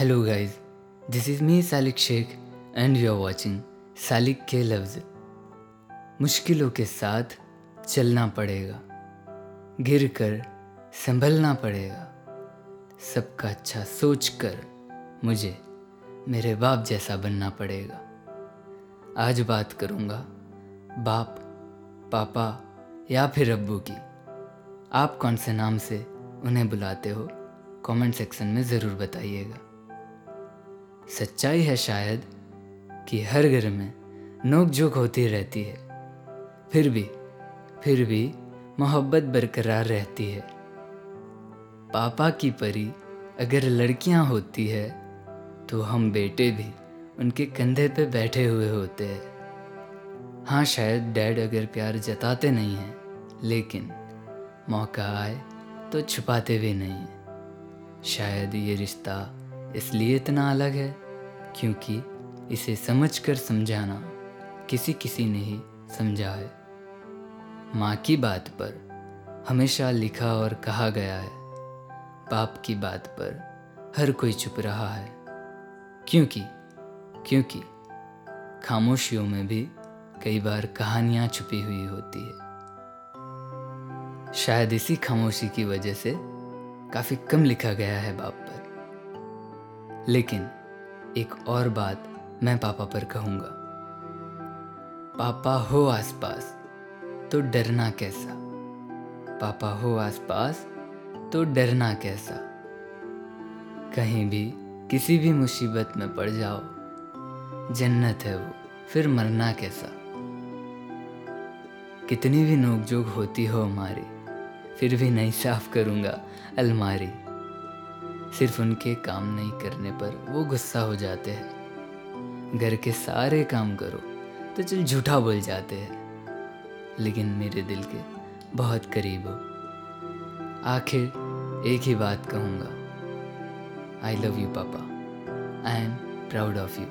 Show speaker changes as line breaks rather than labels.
Hello guys, this is me Salik Shaikh and you are watching Salik के लफ्ज़ मुश्किलों के साथ चलना पड़ेगा। गिर कर संभलना पड़ेगा। सबका अच्छा सोच कर मुझे मेरे बाप जैसा बनना पड़ेगा। आज बात करूँगा बाप पापा या फिर अब्बू की। आप कौन से नाम से उन्हें बुलाते हो कमेंट सेक्शन में ज़रूर बताइएगा। सच्चाई है शायद कि हर घर में नोक झोंक होती रहती है। फिर भी फिर भी मोहब्बत बरकरार रहती है। पापा की परी अगर लड़कियाँ होती है तो हम बेटे भी उनके कंधे पे बैठे हुए होते हैं। हाँ शायद डैड अगर प्यार जताते नहीं हैं, लेकिन मौका आए तो छुपाते भी नहीं शायद ये रिश्ता इसलिए इतना अलग है क्योंकि इसे समझकर समझाना किसी किसी ने ही समझा है। माँ की बात पर हमेशा लिखा और कहा गया है। बाप की बात पर हर कोई चुप रहा है। क्योंकि क्योंकि खामोशियों में भी कई बार कहानियाँ छुपी हुई होती है। शायद इसी खामोशी की वजह से काफ़ी कम लिखा गया है बाप पर। लेकिन एक और बात मैं पापा पर कहूँगा। पापा हो आसपास तो डरना कैसा? पापा हो आसपास तो डरना कैसा? कहीं भी, किसी भी मुसीबत में पड़ जाओ। जन्नत है वो, फिर मरना कैसा? कितनी भी नोकझोंक होती हो हमारी, फिर भी नहीं साफ़ करूँगा अलमारी। सिर्फ़ उनके काम नहीं करने पर वो गुस्सा हो जाते हैं। घर के सारे काम करो तो चल झूठा बोल जाते हैं। लेकिन मेरे दिल के बहुत करीब हो। आखिर एक ही बात कहूँगा। I love you papa I am proud of you